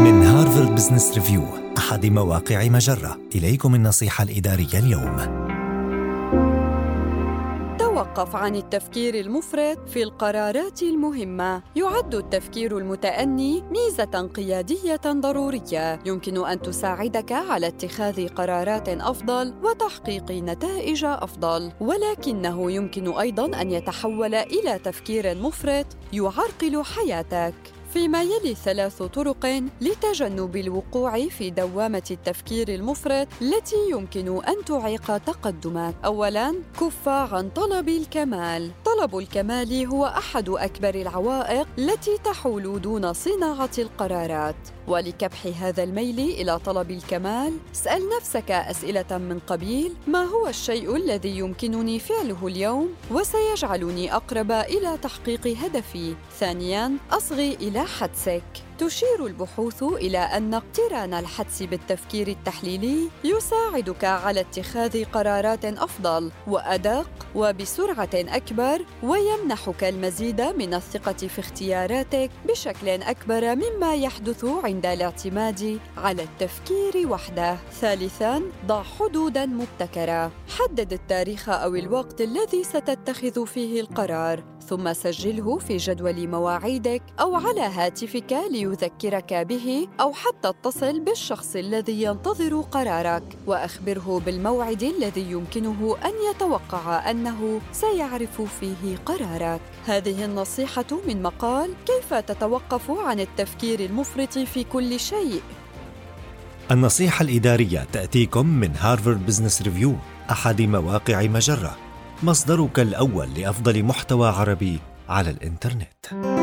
من هارفارد بزنس ريفيو أحد مواقع مجرة إليكم النصيحة الإدارية اليوم توقف عن التفكير المفرط في القرارات المهمة. يعد التفكير المتأني ميزة قيادية ضرورية يمكن أن تساعدك على اتخاذ قرارات أفضل وتحقيق نتائج أفضل، ولكنه يمكن أيضاً أن يتحول إلى تفكير مفرط يعرقل حياتك. فيما يلي ثلاث طرق لتجنب الوقوع في دوامة التفكير المفرط التي يمكن أن تعيق تقدمك. أولاً، كف عن طلب الكمال. طلب الكمال هو أحد أكبر العوائق التي تحول دون صناعة القرارات. ولكبح هذا الميل إلى طلب الكمال، اسأل نفسك أسئلة من قبيل: ما هو الشيء الذي يمكنني فعله اليوم وسيجعلني أقرب إلى تحقيق هدفي؟ ثانياً، أصغي إلى حدسك. تشير البحوث إلى أن اقتران الحدس بالتفكير التحليلي يساعدك على اتخاذ قرارات أفضل وأدق وبسرعة أكبر ويمنحك المزيد من الثقة في اختياراتك بشكل أكبر مما يحدث عند الاعتماد على التفكير وحده. ثالثاً، ضع حدوداً مبتكرة. حدد التاريخ أو الوقت الذي ستتخذ فيه القرار ثم سجله في جدول مواعيدك أو على هاتفك ليذكرك به أو حتى اتصل بالشخص الذي ينتظر قرارك. وأخبره بالموعد الذي يمكنه أن يتوقع أنه سيعرف فيه قرارك. هذه النصيحة من مقال كيف تتوقف عن التفكير المفرط في كل شيء؟ النصيحة الإدارية تأتيكم من هارفارد بزنس ريفيو أحد مواقع مجرة. مصدرك الأول لأفضل محتوى عربي على الإنترنت.